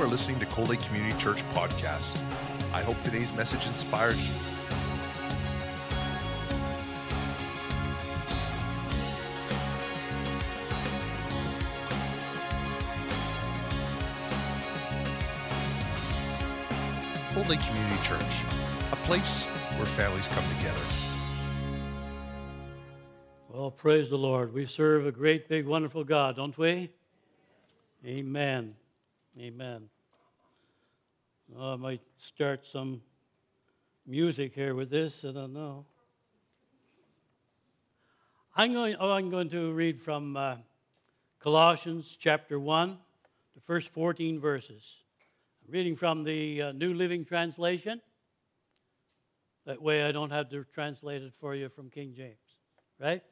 are listening to Cold Lake Community Church podcast. I hope today's message inspires you. Cold Lake Community Church, a place where families come together. Well, praise the Lord. We serve a great, big, wonderful God, don't we? Amen. Amen. Oh, I might start some music here with this. I don't know. I'm going, oh, I'm going to read from uh, Colossians chapter 1, the first 14 verses. I'm reading from the uh, New Living Translation. That way I don't have to translate it for you from King James, right?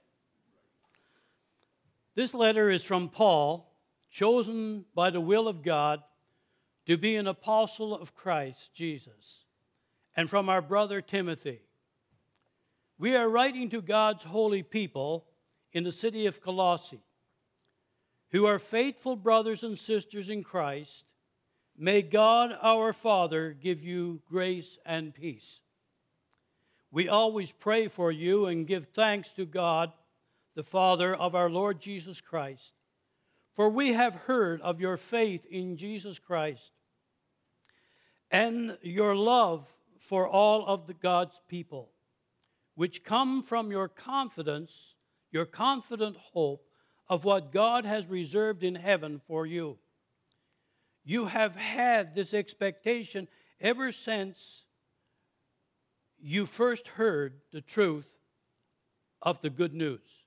This letter is from Paul, chosen by the will of God to be an apostle of Christ Jesus, and from our brother Timothy. We are writing to God's holy people in the city of Colossae, who are faithful brothers and sisters in Christ. May God our Father give you grace and peace. We always pray for you and give thanks to God, the Father of our Lord Jesus Christ, for we have heard of your faith in Jesus Christ and your love for all of the God's people, which come from your confidence, your confident hope of what God has reserved in heaven for you. You have had this expectation ever since you first heard the truth of the good news.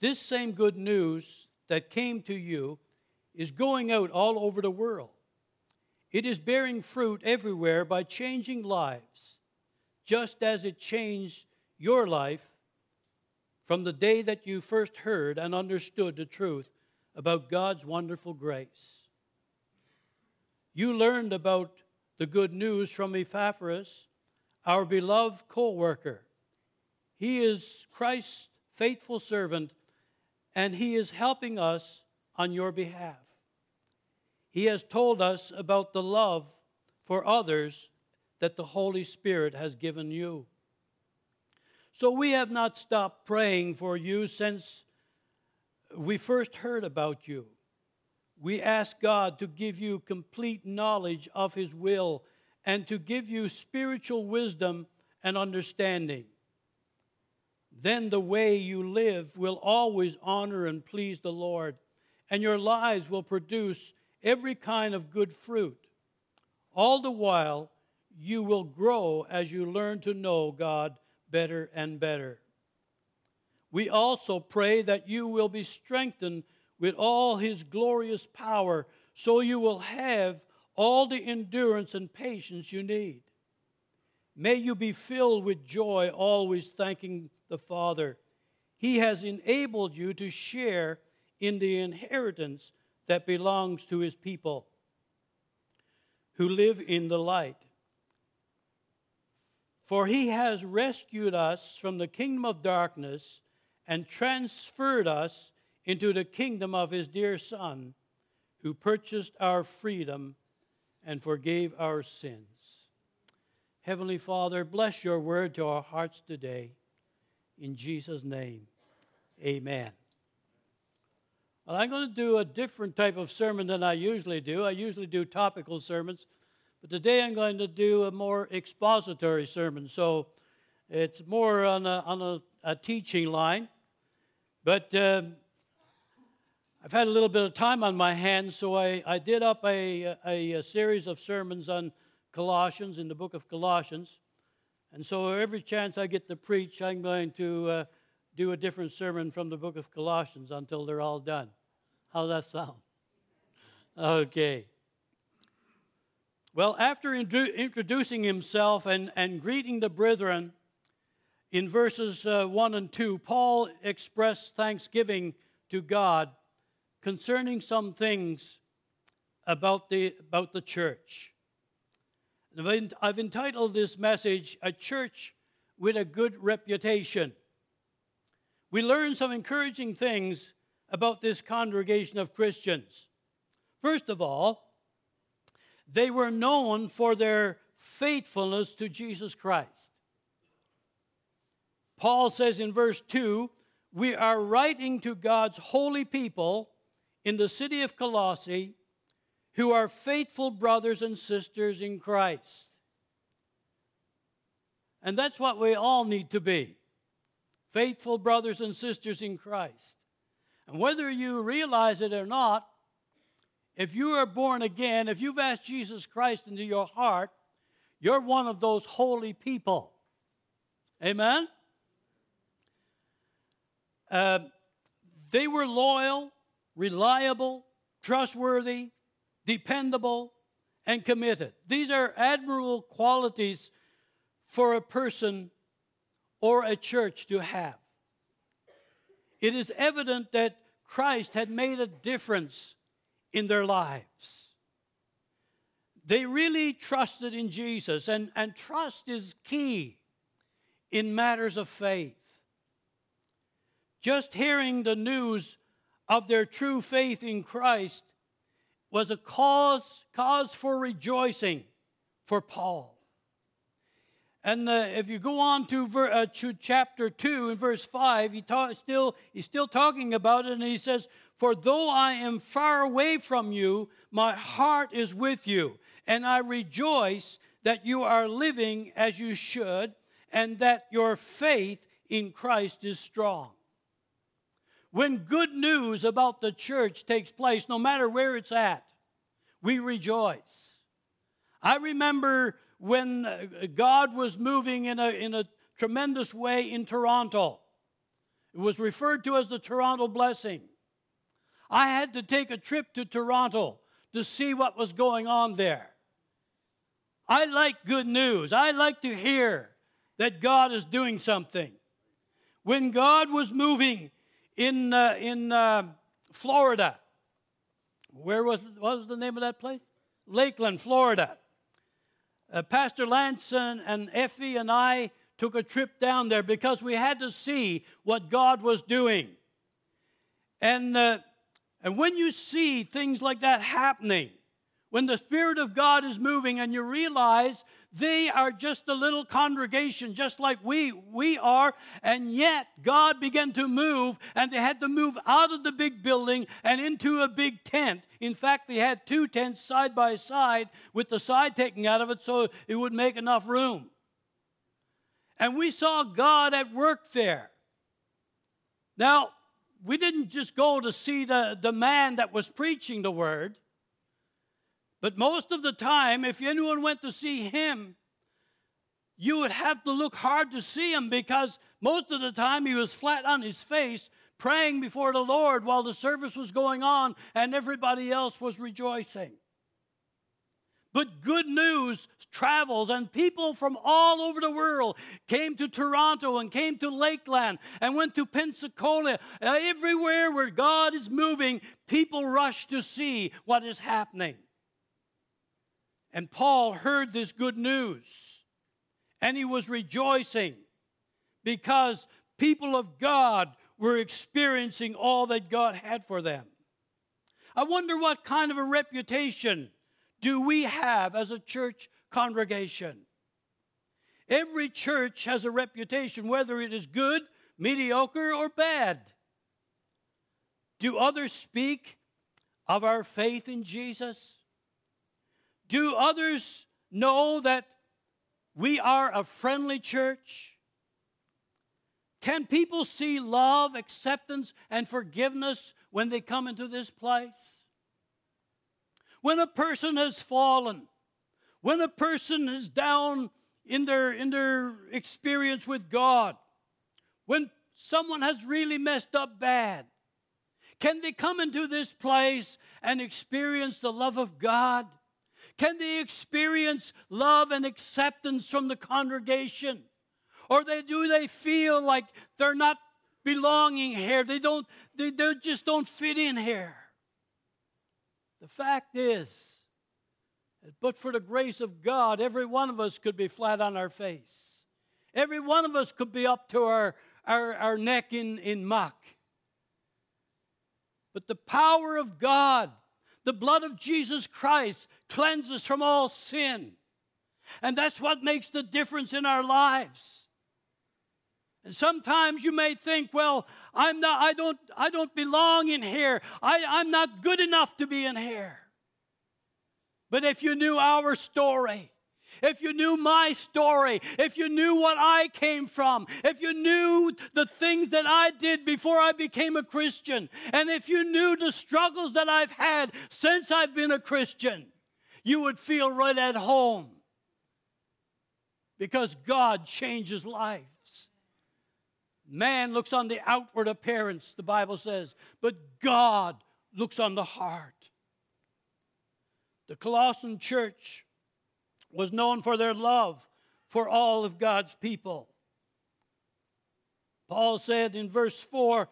This same good news that came to you is going out all over the world. It is bearing fruit everywhere by changing lives, just as it changed your life from the day that you first heard and understood the truth about God's wonderful grace. You learned about the good news from Epaphras, our beloved co worker. He is Christ's faithful servant, and he is helping us on your behalf. He has told us about the love for others that the Holy Spirit has given you. So we have not stopped praying for you since we first heard about you. We ask God to give you complete knowledge of His will and to give you spiritual wisdom and understanding. Then the way you live will always honor and please the Lord, and your lives will produce every kind of good fruit. All the while, you will grow as you learn to know God better and better. We also pray that you will be strengthened with all his glorious power, so you will have all the endurance and patience you need. May you be filled with joy, always thanking the Father. He has enabled you to share in the inheritance that belongs to his people who live in the light. For he has rescued us from the kingdom of darkness and transferred us into the kingdom of his dear Son, who purchased our freedom and forgave our sins. Heavenly Father, bless your word to our hearts today. In Jesus' name, amen. Well, I'm going to do a different type of sermon than I usually do. I usually do topical sermons, but today I'm going to do a more expository sermon. So it's more on a, on a, a teaching line. But uh, I've had a little bit of time on my hands, so I, I did up a, a, a series of sermons on Colossians in the book of Colossians. And so every chance I get to preach, I'm going to. Uh, do a different sermon from the book of Colossians until they're all done. How does that sound? Okay. Well, after introducing himself and, and greeting the brethren in verses uh, 1 and 2, Paul expressed thanksgiving to God concerning some things about the, about the church. I've entitled this message, A Church with a Good Reputation we learn some encouraging things about this congregation of Christians. First of all, they were known for their faithfulness to Jesus Christ. Paul says in verse 2 We are writing to God's holy people in the city of Colossae who are faithful brothers and sisters in Christ. And that's what we all need to be faithful brothers and sisters in Christ. And whether you realize it or not, if you are born again, if you've asked Jesus Christ into your heart, you're one of those holy people. Amen? Uh, they were loyal, reliable, trustworthy, dependable, and committed. These are admirable qualities for a person or a church to have. It is evident that Christ had made a difference in their lives. They really trusted in Jesus, and, and trust is key in matters of faith. Just hearing the news of their true faith in Christ was a cause, cause for rejoicing for Paul. And uh, if you go on to, ver, uh, to chapter 2 in verse 5, he ta- still, he's still talking about it, and he says, For though I am far away from you, my heart is with you, and I rejoice that you are living as you should, and that your faith in Christ is strong. When good news about the church takes place, no matter where it's at, we rejoice. I remember when uh, God was moving in a, in a tremendous way in Toronto. It was referred to as the Toronto blessing. I had to take a trip to Toronto to see what was going on there. I like good news. I like to hear that God is doing something. When God was moving in, uh, in uh, Florida. Where was, what was the name of that place? Lakeland, Florida. Uh, Pastor Lanson and Effie and I took a trip down there because we had to see what God was doing. And, uh, and when you see things like that happening, when the Spirit of God is moving and you realize they are just a little congregation, just like we, we are, and yet God began to move, and they had to move out of the big building and into a big tent. In fact, they had two tents side by side with the side taken out of it so it would make enough room. And we saw God at work there. Now, we didn't just go to see the, the man that was preaching the word. But most of the time, if anyone went to see him, you would have to look hard to see him because most of the time he was flat on his face praying before the Lord while the service was going on and everybody else was rejoicing. But good news travels, and people from all over the world came to Toronto and came to Lakeland and went to Pensacola. Uh, everywhere where God is moving, people rush to see what is happening. And Paul heard this good news and he was rejoicing because people of God were experiencing all that God had for them. I wonder what kind of a reputation do we have as a church congregation? Every church has a reputation, whether it is good, mediocre, or bad. Do others speak of our faith in Jesus? Do others know that we are a friendly church? Can people see love, acceptance, and forgiveness when they come into this place? When a person has fallen, when a person is down in their, in their experience with God, when someone has really messed up bad, can they come into this place and experience the love of God? Can they experience love and acceptance from the congregation? Or they, do they feel like they're not belonging here? They, don't, they, they just don't fit in here. The fact is, but for the grace of God, every one of us could be flat on our face. Every one of us could be up to our, our, our neck in, in muck. But the power of God The blood of Jesus Christ cleanses from all sin. And that's what makes the difference in our lives. And sometimes you may think, well, I'm not, I don't, I don't belong in here. I, I'm not good enough to be in here. But if you knew our story, if you knew my story, if you knew what I came from, if you knew the things that I did before I became a Christian, and if you knew the struggles that I've had since I've been a Christian, you would feel right at home because God changes lives. Man looks on the outward appearance, the Bible says, but God looks on the heart. The Colossian church was known for their love for all of God's people. Paul said in verse 4,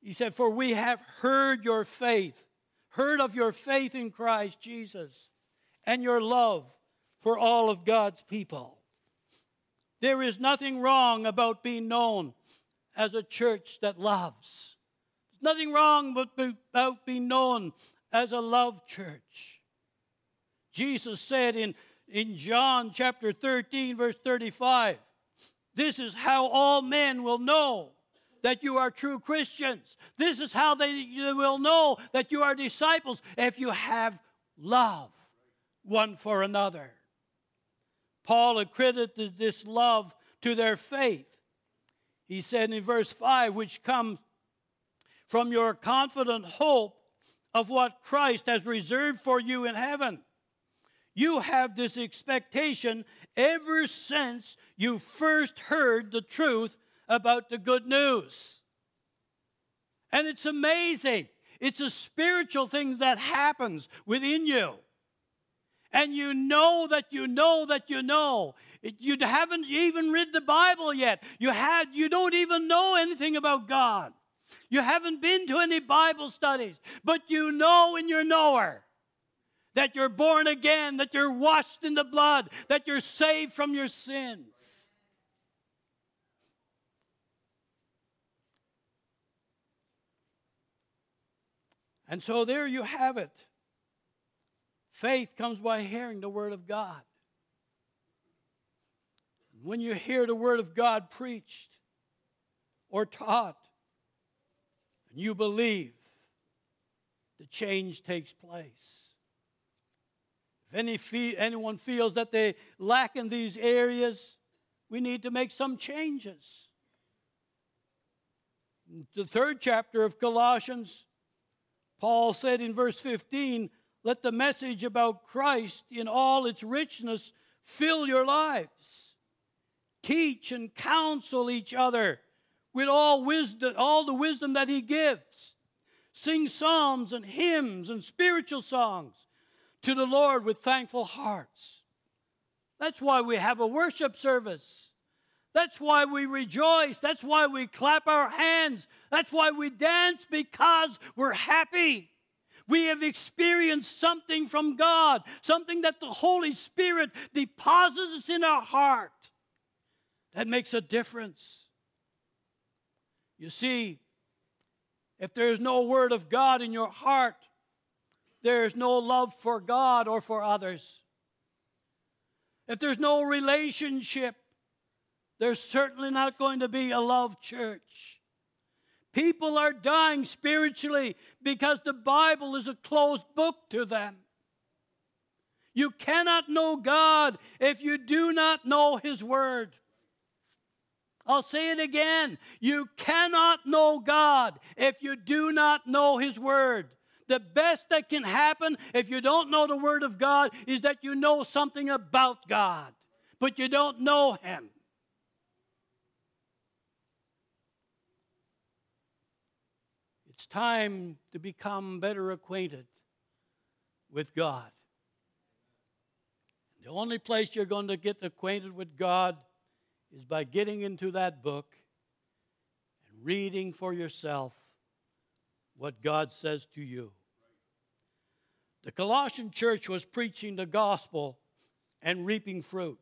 he said, For we have heard your faith, heard of your faith in Christ Jesus, and your love for all of God's people. There is nothing wrong about being known as a church that loves. There's nothing wrong about being known as a love church. Jesus said in, in John chapter 13, verse 35, This is how all men will know that you are true Christians. This is how they will know that you are disciples if you have love one for another. Paul accredited this love to their faith. He said in verse 5, which comes from your confident hope of what Christ has reserved for you in heaven. You have this expectation ever since you first heard the truth about the good news. And it's amazing. It's a spiritual thing that happens within you and you know that you know that you know. You haven't even read the Bible yet. You, had, you don't even know anything about God. You haven't been to any Bible studies, but you know in your knower that you're born again, that you're washed in the blood, that you're saved from your sins. And so there you have it. Faith comes by hearing the Word of God. When you hear the Word of God preached or taught, and you believe, the change takes place. Any fe- anyone feels that they lack in these areas, we need to make some changes. The third chapter of Colossians, Paul said in verse 15, let the message about Christ in all its richness fill your lives. Teach and counsel each other with all wisdom, all the wisdom that he gives. Sing psalms and hymns and spiritual songs to the Lord with thankful hearts. That's why we have a worship service. That's why we rejoice. That's why we clap our hands. That's why we dance because we're happy. We have experienced something from God, something that the Holy Spirit deposits in our heart that makes a difference. You see, if there's no word of God in your heart, there's no love for God or for others. If there's no relationship, there's certainly not going to be a love church. People are dying spiritually because the Bible is a closed book to them. You cannot know God if you do not know His Word. I'll say it again. You cannot know God if you do not know His Word. The best that can happen if you don't know the Word of God is that you know something about God, but you don't know Him. It's time to become better acquainted with God. The only place you're going to get acquainted with God is by getting into that book and reading for yourself what God says to you. The Colossian church was preaching the gospel and reaping fruit.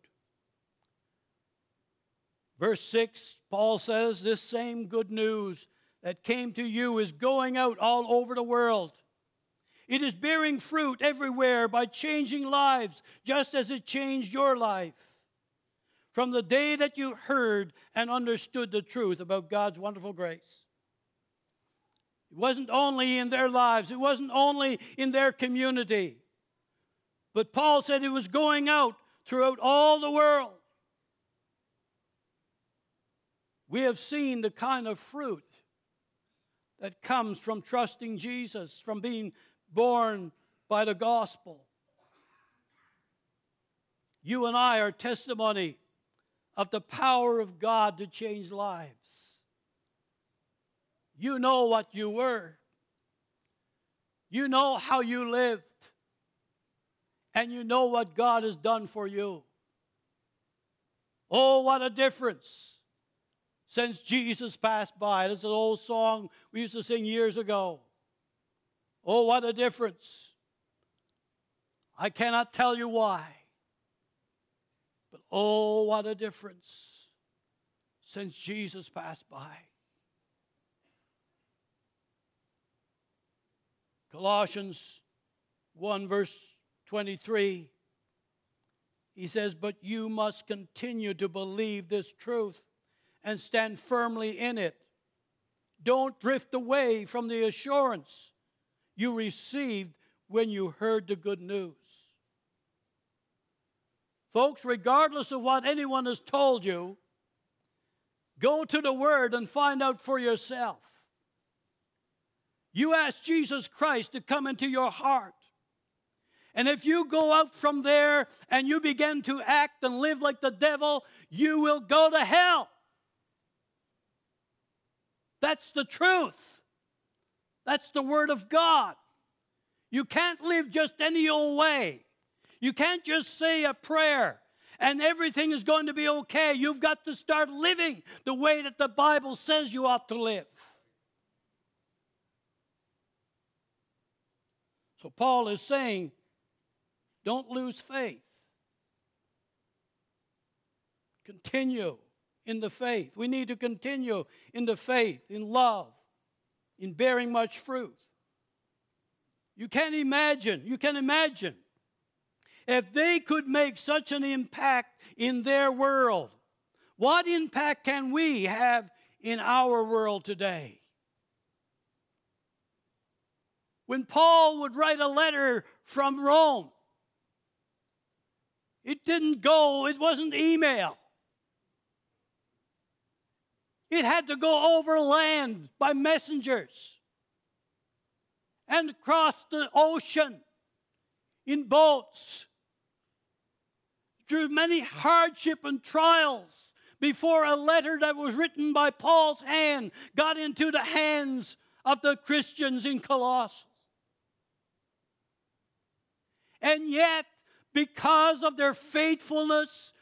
Verse 6, Paul says, This same good news that came to you is going out all over the world. It is bearing fruit everywhere by changing lives, just as it changed your life. From the day that you heard and understood the truth about God's wonderful grace. It wasn't only in their lives, it wasn't only in their community. But Paul said it was going out throughout all the world. We have seen the kind of fruit that comes from trusting Jesus, from being born by the gospel. You and I are testimony of the power of God to change lives. You know what you were, you know how you lived, and you know what God has done for you. Oh, what a difference since Jesus passed by. This is an old song we used to sing years ago. Oh, what a difference. I cannot tell you why, but oh, what a difference since Jesus passed by. Colossians 1, verse 23, he says, But you must continue to believe this truth and stand firmly in it. Don't drift away from the assurance you received when you heard the good news. Folks, regardless of what anyone has told you, go to the Word and find out for yourself. You ask Jesus Christ to come into your heart. And if you go out from there and you begin to act and live like the devil, you will go to hell. That's the truth. That's the Word of God. You can't live just any old way. You can't just say a prayer and everything is going to be okay. You've got to start living the way that the Bible says you ought to live. So Paul is saying, don't lose faith. Continue in the faith. We need to continue in the faith, in love, in bearing much fruit. You can't imagine, you can imagine if they could make such an impact in their world. What impact can we have in our world today? When Paul would write a letter from Rome, it didn't go, it wasn't email. It had to go over land by messengers and across the ocean in boats through many hardship and trials before a letter that was written by Paul's hand got into the hands of the Christians in Colossus. And yet, because of their faithfulness,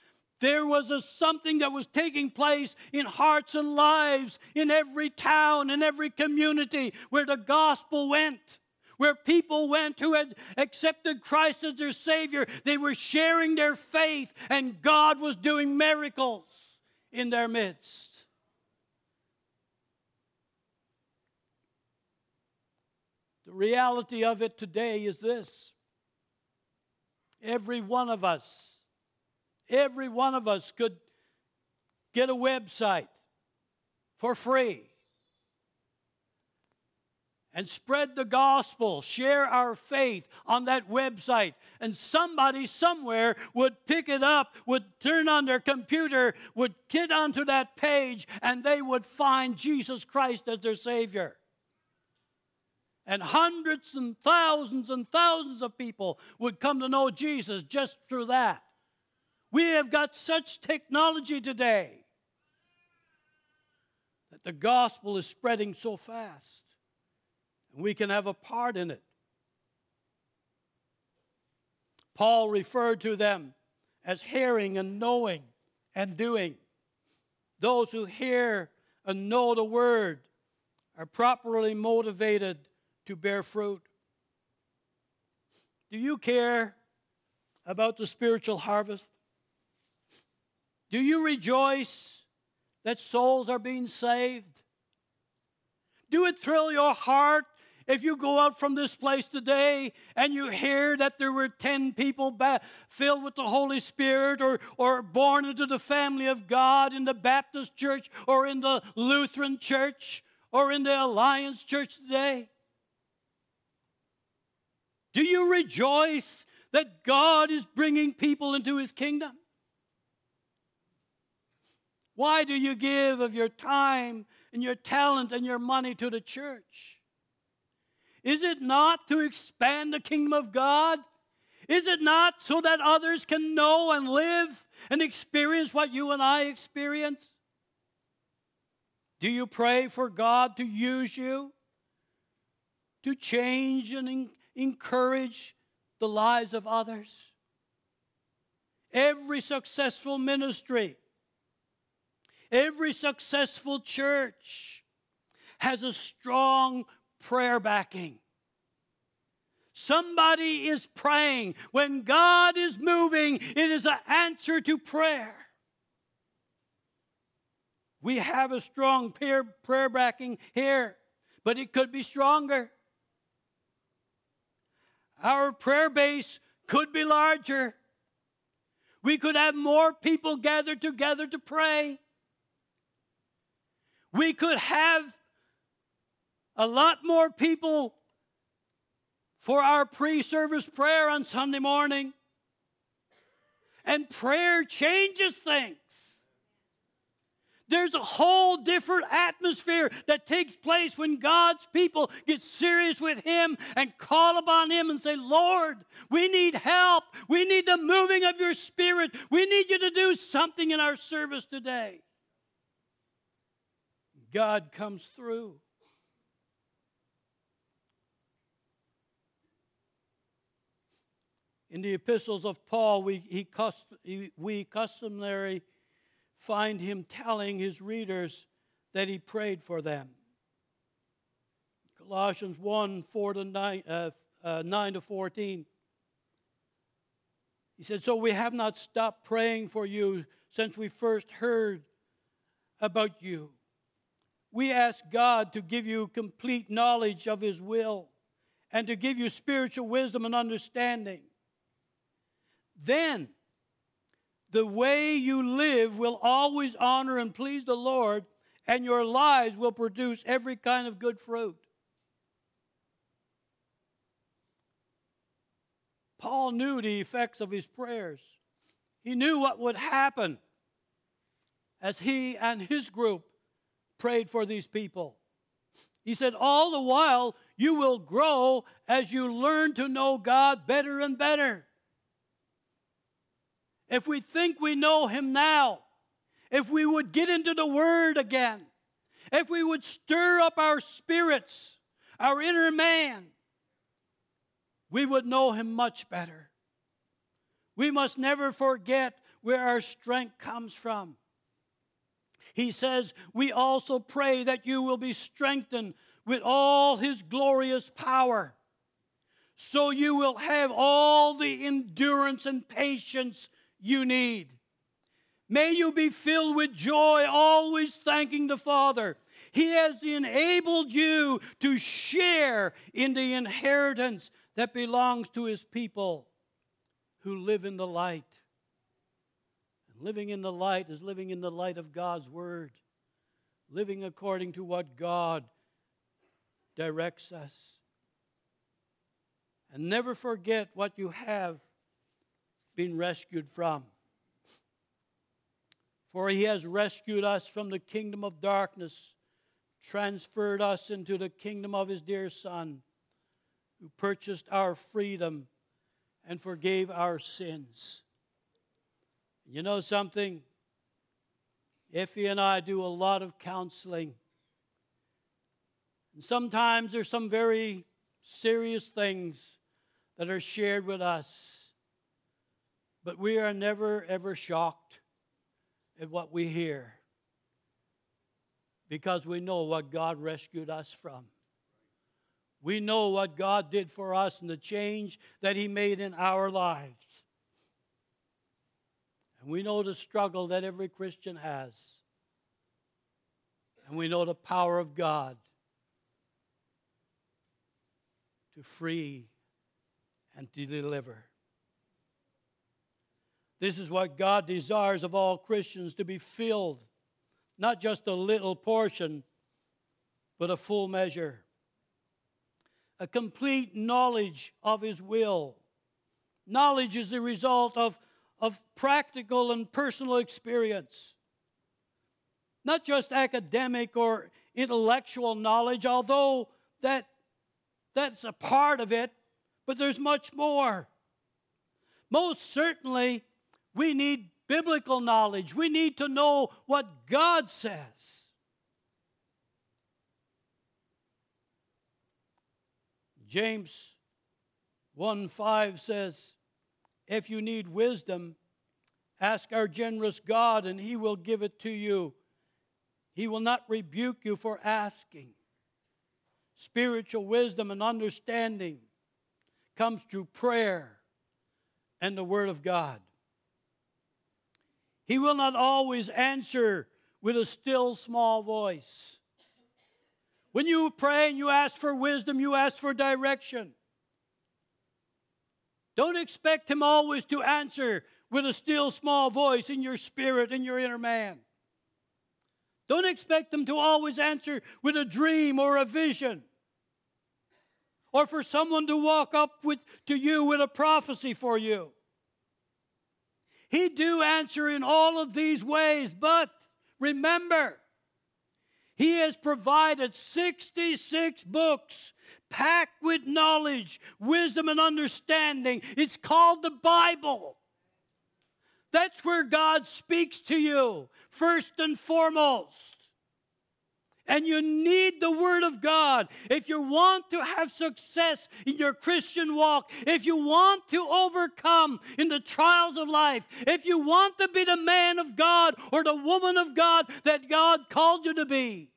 there was a something that was taking place in hearts and lives in every town and every community where the gospel went where people went who had accepted Christ as their Savior. They were sharing their faith, and God was doing miracles in their midst. The reality of it today is this every one of us, every one of us could get a website for free and spread the gospel, share our faith on that website. And somebody somewhere would pick it up, would turn on their computer, would get onto that page, and they would find Jesus Christ as their Savior. And hundreds and thousands and thousands of people would come to know Jesus just through that. We have got such technology today that the gospel is spreading so fast. And we can have a part in it. Paul referred to them as hearing and knowing and doing. Those who hear and know the word are properly motivated to bear fruit. Do you care about the spiritual harvest? Do you rejoice that souls are being saved? Do it thrill your heart if you go out from this place today and you hear that there were 10 people ba- filled with the Holy Spirit or, or born into the family of God in the Baptist church or in the Lutheran church or in the Alliance church today, do you rejoice that God is bringing people into his kingdom? Why do you give of your time and your talent and your money to the church? Is it not to expand the kingdom of God? Is it not so that others can know and live and experience what you and I experience? Do you pray for God to use you to change and encourage the lives of others? Every successful ministry, every successful church has a strong prayer backing. Somebody is praying. When God is moving, it is an answer to prayer. We have a strong prayer, backing here, but it could be stronger. Our prayer base could be larger. We could have more people gathered together to pray. We could have a lot more people for our pre service prayer on Sunday morning. And prayer changes things. There's a whole different atmosphere that takes place when God's people get serious with Him and call upon Him and say, Lord, we need help. We need the moving of your Spirit. We need you to do something in our service today. God comes through. In the epistles of Paul, we, he we customarily find him telling his readers that he prayed for them. Colossians 1 4 to 9, uh, uh, 9 to 14. He said, So we have not stopped praying for you since we first heard about you. We ask God to give you complete knowledge of His will and to give you spiritual wisdom and understanding then the way you live will always honor and please the Lord, and your lives will produce every kind of good fruit. Paul knew the effects of his prayers. He knew what would happen as he and his group prayed for these people. He said, All the while, you will grow as you learn to know God better and better if we think we know Him now, if we would get into the Word again, if we would stir up our spirits, our inner man, we would know Him much better. We must never forget where our strength comes from. He says, We also pray that you will be strengthened with all His glorious power, so you will have all the endurance and patience you need. May you be filled with joy, always thanking the Father. He has enabled you to share in the inheritance that belongs to His people who live in the light. And living in the light is living in the light of God's Word, living according to what God directs us. And never forget what you have been rescued from. For he has rescued us from the kingdom of darkness, transferred us into the kingdom of his dear Son, who purchased our freedom and forgave our sins. You know something? Effie and I do a lot of counseling. And sometimes there's some very serious things that are shared with us. But we are never, ever shocked at what we hear because we know what God rescued us from. We know what God did for us and the change that He made in our lives. And we know the struggle that every Christian has. And we know the power of God to free and to deliver. This is what God desires of all Christians to be filled, not just a little portion, but a full measure. A complete knowledge of His will. Knowledge is the result of, of practical and personal experience, not just academic or intellectual knowledge, although that, that's a part of it, but there's much more. Most certainly, we need biblical knowledge. We need to know what God says. James 1 5 says, If you need wisdom, ask our generous God, and he will give it to you. He will not rebuke you for asking. Spiritual wisdom and understanding comes through prayer and the Word of God. He will not always answer with a still small voice. When you pray and you ask for wisdom, you ask for direction. Don't expect Him always to answer with a still small voice in your spirit, in your inner man. Don't expect Him to always answer with a dream or a vision. Or for someone to walk up with, to you with a prophecy for you. He do answer in all of these ways, but remember, he has provided 66 books packed with knowledge, wisdom, and understanding. It's called the Bible. That's where God speaks to you, first and foremost. And you need the Word of God. If you want to have success in your Christian walk, if you want to overcome in the trials of life, if you want to be the man of God or the woman of God that God called you to be,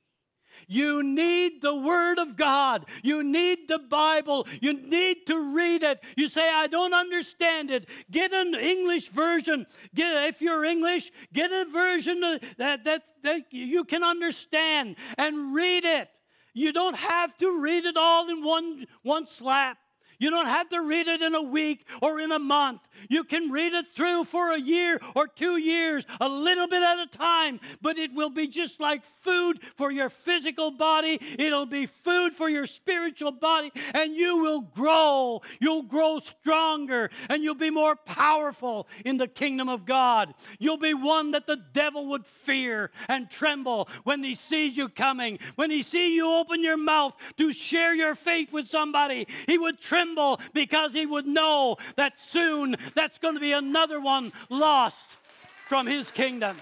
you need the Word of God. You need the Bible. You need to read it. You say, I don't understand it. Get an English version. Get, if you're English, get a version that, that, that you can understand and read it. You don't have to read it all in one, one slap. You don't have to read it in a week or in a month. You can read it through for a year or two years, a little bit at a time, but it will be just like food for your physical body. It'll be food for your spiritual body, and you will grow. You'll grow stronger, and you'll be more powerful in the kingdom of God. You'll be one that the devil would fear and tremble when he sees you coming. When he sees you open your mouth to share your faith with somebody, he would tremble tremble because he would know that soon that's going to be another one lost from his kingdom,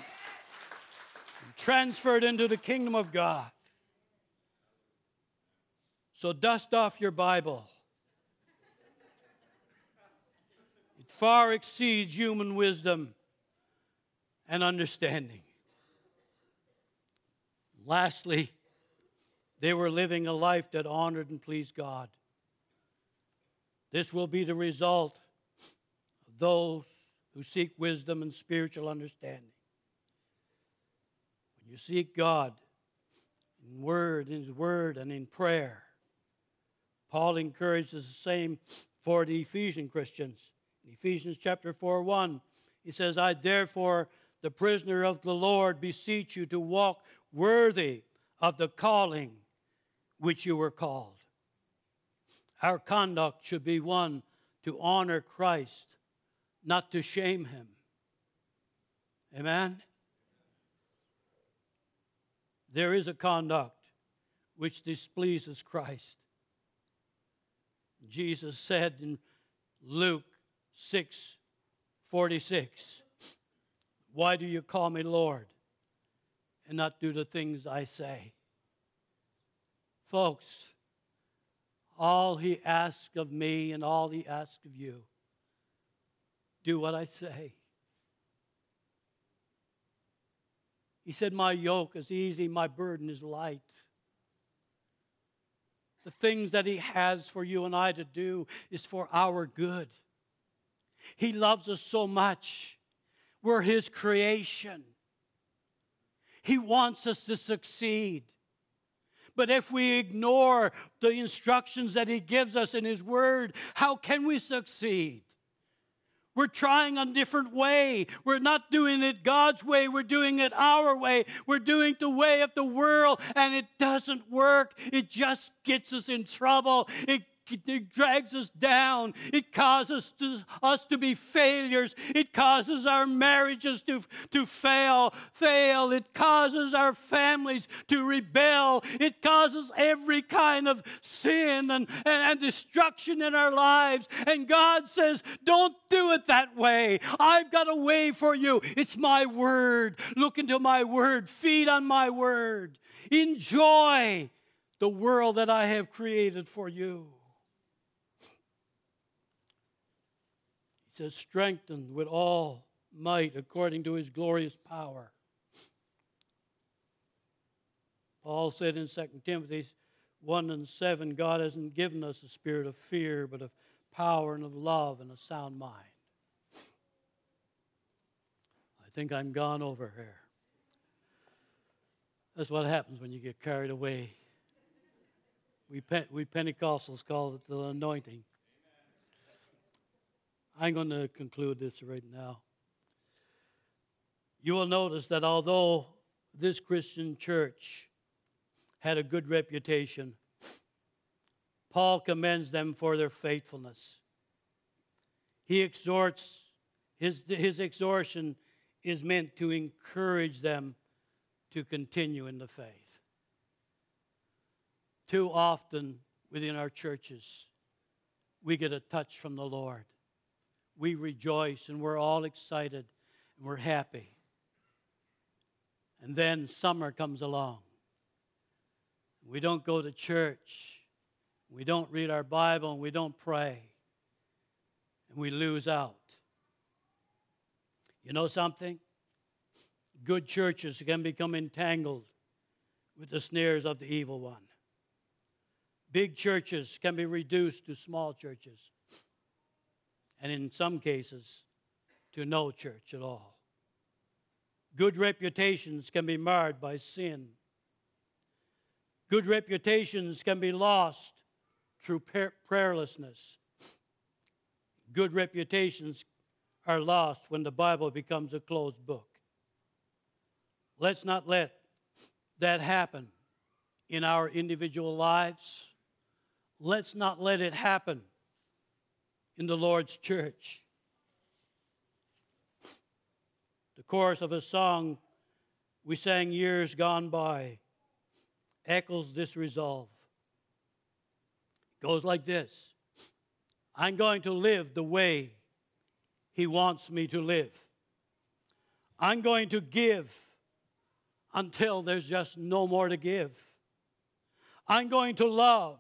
transferred into the kingdom of God. So dust off your Bible. It far exceeds human wisdom and understanding. Lastly, they were living a life that honored and pleased God. This will be the result of those who seek wisdom and spiritual understanding. When you seek God in word, in His word, and in prayer, Paul encourages the same for the Ephesian Christians. In Ephesians chapter 4 1, he says, I therefore, the prisoner of the Lord, beseech you to walk worthy of the calling which you were called. Our conduct should be one to honor Christ, not to shame him. Amen? There is a conduct which displeases Christ. Jesus said in Luke 6 46, Why do you call me Lord and not do the things I say? Folks, all he asks of me and all he asks of you. Do what I say. He said, My yoke is easy, my burden is light. The things that He has for you and I to do is for our good. He loves us so much. We're His creation. He wants us to succeed. But if we ignore the instructions that He gives us in His Word, how can we succeed? We're trying a different way. We're not doing it God's way. We're doing it our way. We're doing the way of the world, and it doesn't work. It just gets us in trouble. It it drags us down. It causes to, us to be failures. It causes our marriages to, to fail, fail. It causes our families to rebel. It causes every kind of sin and, and, and destruction in our lives. And God says, Don't do it that way. I've got a way for you. It's my word. Look into my word. Feed on my word. Enjoy the world that I have created for you. Says, strengthened with all might according to his glorious power. Paul said in 2 Timothy 1 and 7 God hasn't given us a spirit of fear, but of power and of love and a sound mind. I think I'm gone over here. That's what happens when you get carried away. We, we Pentecostals call it the anointing. I'm going to conclude this right now. You will notice that although this Christian church had a good reputation, Paul commends them for their faithfulness. He exhorts, his, his exhortation is meant to encourage them to continue in the faith. Too often within our churches, we get a touch from the Lord we rejoice and we're all excited and we're happy. And then summer comes along. We don't go to church. We don't read our Bible and we don't pray. And we lose out. You know something? Good churches can become entangled with the snares of the evil one. Big churches can be reduced to small churches and in some cases, to no church at all. Good reputations can be marred by sin. Good reputations can be lost through prayerlessness. Good reputations are lost when the Bible becomes a closed book. Let's not let that happen in our individual lives. Let's not let it happen in the Lord's church. The chorus of a song we sang years gone by echoes this resolve. It goes like this I'm going to live the way He wants me to live. I'm going to give until there's just no more to give. I'm going to love,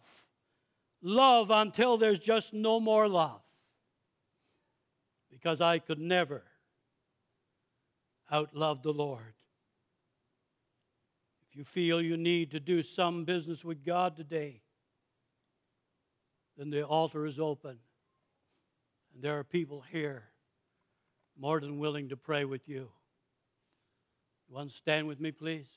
love until there's just no more love because I could never outlove the Lord. If you feel you need to do some business with God today, then the altar is open. And there are people here more than willing to pray with you. You want to stand with me, please?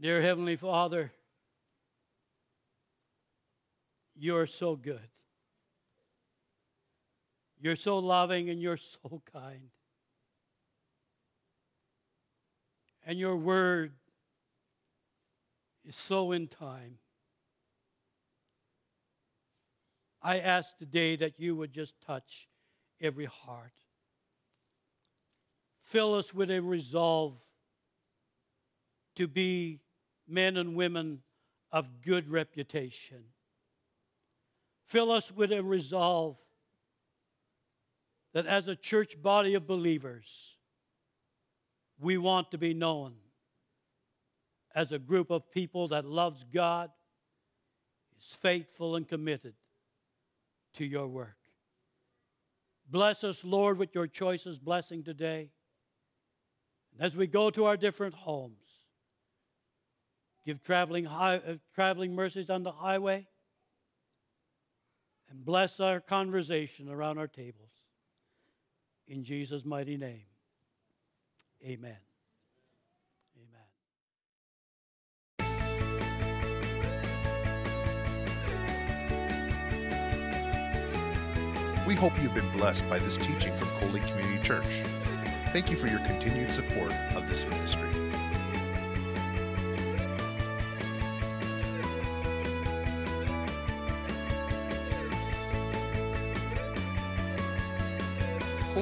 Dear Heavenly Father, you're so good. You're so loving and you're so kind. And your word is so in time. I ask today that you would just touch every heart. Fill us with a resolve to be men and women of good reputation Fill us with a resolve that as a church body of believers, we want to be known as a group of people that loves God, is faithful and committed to your work. Bless us, Lord, with your choices blessing today. And as we go to our different homes, Give traveling, high, uh, traveling mercies on the highway. And bless our conversation around our tables. In Jesus' mighty name, amen. Amen. We hope you've been blessed by this teaching from Coley Community Church. Thank you for your continued support of this ministry.